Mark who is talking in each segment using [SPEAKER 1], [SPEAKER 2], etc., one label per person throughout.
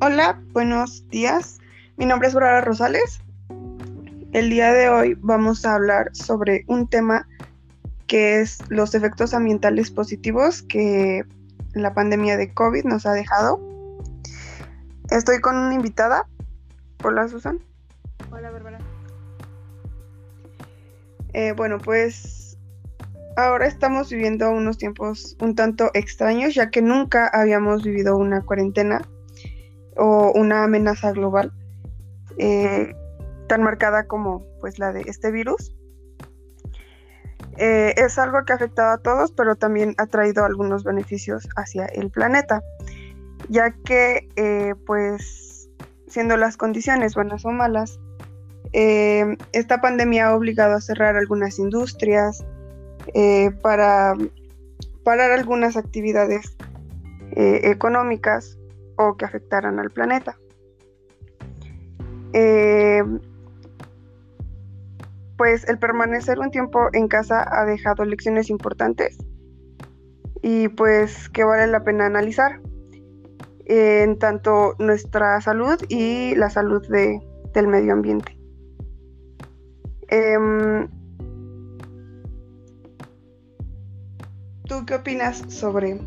[SPEAKER 1] Hola, buenos días. Mi nombre es Brara Rosales. El día de hoy vamos a hablar sobre un tema que es los efectos ambientales positivos que la pandemia de COVID nos ha dejado. Estoy con una invitada. Hola, Susan.
[SPEAKER 2] Hola, Bárbara.
[SPEAKER 1] Eh, bueno, pues ahora estamos viviendo unos tiempos un tanto extraños, ya que nunca habíamos vivido una cuarentena o una amenaza global eh, tan marcada como pues la de este virus. Eh, es algo que ha afectado a todos, pero también ha traído algunos beneficios hacia el planeta, ya que eh, pues siendo las condiciones buenas o malas, esta pandemia ha obligado a cerrar algunas industrias para parar algunas actividades económicas o que afectaran al planeta. Eh, pues el permanecer un tiempo en casa ha dejado lecciones importantes y pues que vale la pena analizar en tanto nuestra salud y la salud de, del medio ambiente. Em, ¿Tú qué opinas sobre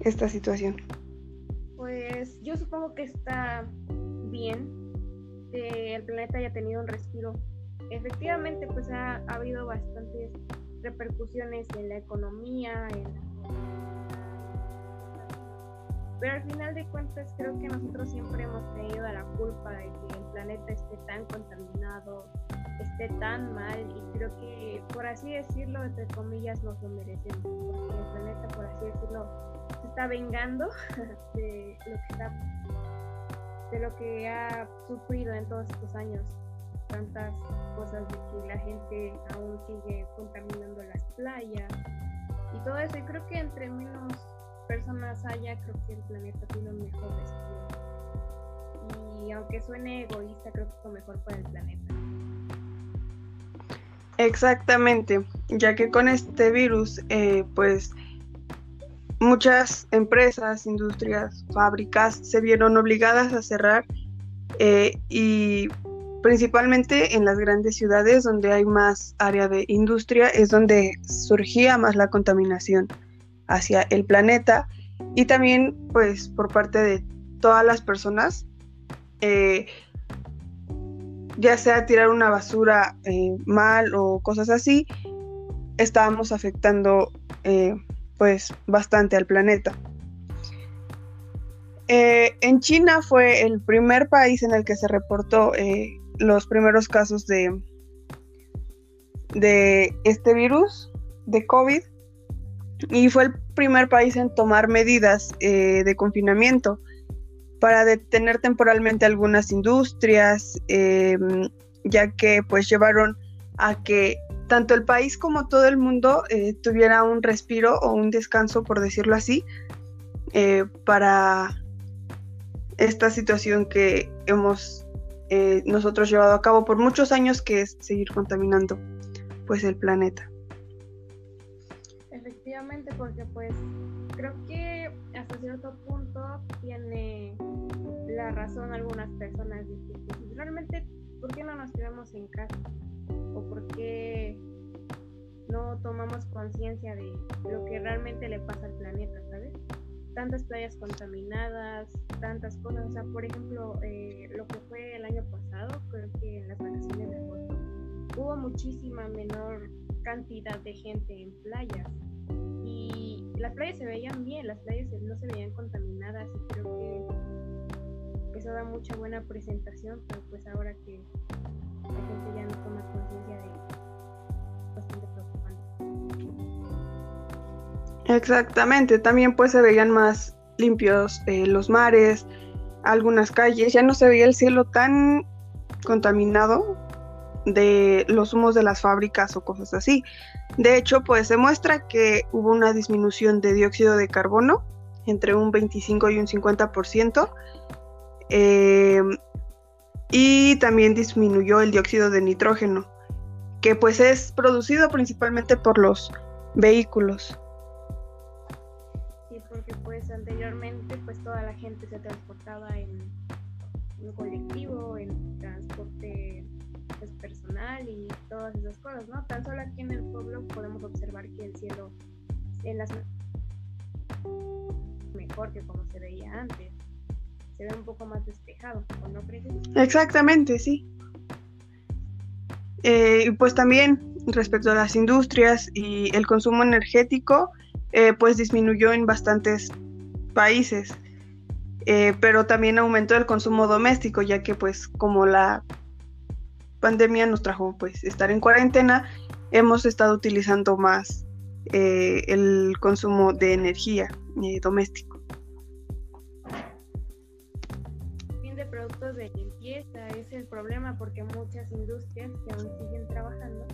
[SPEAKER 1] esta situación?
[SPEAKER 2] Pues yo supongo que está bien que el planeta haya tenido un respiro. Efectivamente, pues ha, habido bastantes repercusiones en la economía, pero al final de cuentas creo que nosotros siempre hemos tenido la culpa de que el planeta esté tan contaminado, esté tan mal y creo que por así decirlo, entre comillas, nos lo merecemos, porque el planeta, por así decirlo, se está vengando de lo que ha sufrido en todos estos años tantas cosas de que la gente aún sigue contaminando las playas y todo eso. Y creo que entre menos personas haya creo que el planeta tiene un mejor destino. Y aunque suene egoísta creo que es lo mejor para el planeta
[SPEAKER 1] Exactamente, ya que con este virus, eh, pues muchas empresas, industrias, fábricas se vieron obligadas a cerrar eh, y principalmente en las grandes ciudades donde hay más área de industria es donde surgía más la contaminación hacia el planeta y también pues por parte de todas las personas eh, ya sea tirar una basura eh, mal o cosas así estábamos afectando pues bastante al planeta. Eh, en China fue el primer país en el que se reportó eh, los primeros casos de, de este virus, de COVID, y fue el primer país en tomar medidas eh, de confinamiento para detener temporalmente algunas industrias, ya que pues llevaron a que tanto el país como todo el mundo eh, tuviera un respiro o un descanso, por decirlo así, eh, para esta situación que hemos eh, nosotros llevado a cabo por muchos años, que es seguir contaminando pues el planeta.
[SPEAKER 2] Porque pues creo que hasta cierto punto tiene la razón algunas personas realmente, ¿por qué no nos quedamos en casa? o por qué no tomamos conciencia de lo que realmente le pasa al planeta, ¿sabes? Tantas playas contaminadas, tantas cosas, o sea, por ejemplo, eh, lo que fue el año pasado, creo que en las vacaciones de agosto, hubo muchísima menor cantidad de gente en playas las playas se veían bien, las playas no se veían contaminadas y creo que eso da mucha buena presentación, pero pues ahora que la gente ya no toma conciencia de bastante preocupante.
[SPEAKER 1] Exactamente, también pues se veían más limpios eh, los mares, algunas calles, ya no se veía el cielo tan contaminado de los humos de las fábricas o cosas así. De hecho, pues se muestra que hubo una disminución de dióxido de carbono entre un 25 y un 50%. Eh, y también disminuyó el dióxido de nitrógeno, que pues es producido principalmente por los vehículos.
[SPEAKER 2] Sí, porque pues anteriormente pues toda la gente se transportaba en, un colectivo, en transporte personal y todas esas cosas, ¿no? Tan solo aquí en el pueblo podemos observar que el cielo en las mejor que como se veía antes. Se ve un poco más despejado, no?
[SPEAKER 1] Exactamente, sí. Eh, pues también respecto a las industrias y el consumo energético, eh, pues disminuyó en bastantes países. Eh, pero también aumentó el consumo doméstico, ya que pues como la pandemia nos trajo pues estar en cuarentena, hemos estado utilizando más el consumo de energía doméstico.
[SPEAKER 2] Fin de productos de limpieza es el problema porque muchas industrias que aún siguen trabajando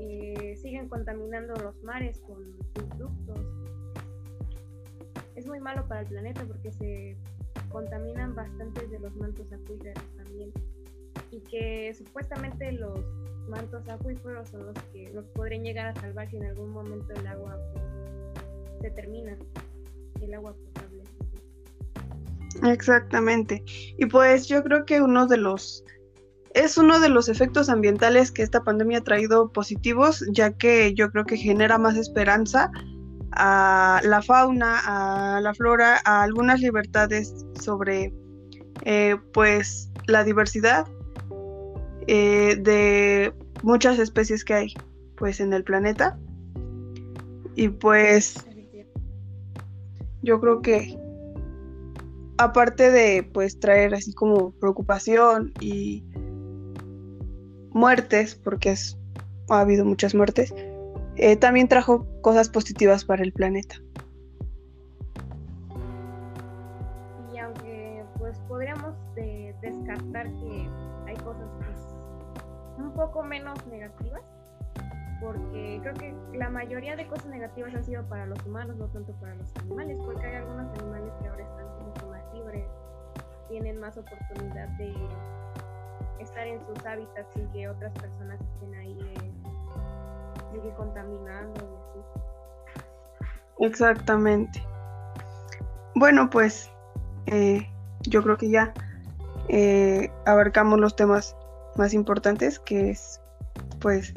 [SPEAKER 2] eh, siguen contaminando los mares con productos. Es muy malo para el planeta porque se contaminan bastantes de los mantos acuíferos también y que supuestamente los mantos acuíferos son los que nos podrían llegar a salvar si en algún momento el agua se termina, el agua potable.
[SPEAKER 1] Exactamente. Y pues yo creo que uno de los es uno de los efectos ambientales que esta pandemia ha traído positivos, ya que yo creo que genera más esperanza a la fauna, a la flora, a algunas libertades sobre eh, pues la diversidad eh, de muchas especies que hay pues en el planeta. Y pues yo creo que aparte de pues traer así como preocupación y muertes, porque ha habido muchas muertes, eh, también trajo cosas positivas para el planeta.
[SPEAKER 2] Poco menos negativas, porque creo que la mayoría de cosas negativas han sido para los humanos, no tanto para los animales, porque hay algunos animales que ahora están mucho más libres, tienen más oportunidad de estar en sus hábitats sin que otras personas estén ahí eh, contaminando y así.
[SPEAKER 1] Exactamente. Bueno, pues eh, yo creo que ya eh, abarcamos los temas más importantes, que es pues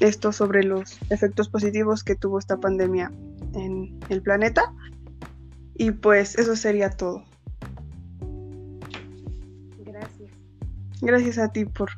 [SPEAKER 1] esto sobre los efectos positivos que tuvo esta pandemia en el planeta. Y pues eso sería todo.
[SPEAKER 2] Gracias.
[SPEAKER 1] Gracias a ti por